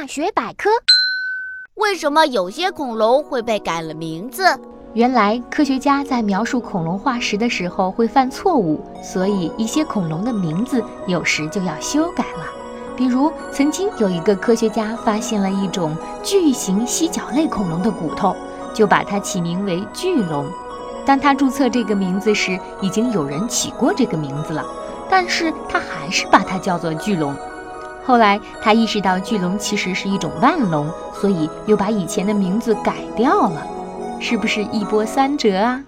大学百科：为什么有些恐龙会被改了名字？原来科学家在描述恐龙化石的时候会犯错误，所以一些恐龙的名字有时就要修改了。比如，曾经有一个科学家发现了一种巨型犀角类恐龙的骨头，就把它起名为巨龙。当他注册这个名字时，已经有人起过这个名字了，但是他还是把它叫做巨龙。后来他意识到巨龙其实是一种腕龙，所以又把以前的名字改掉了。是不是一波三折啊？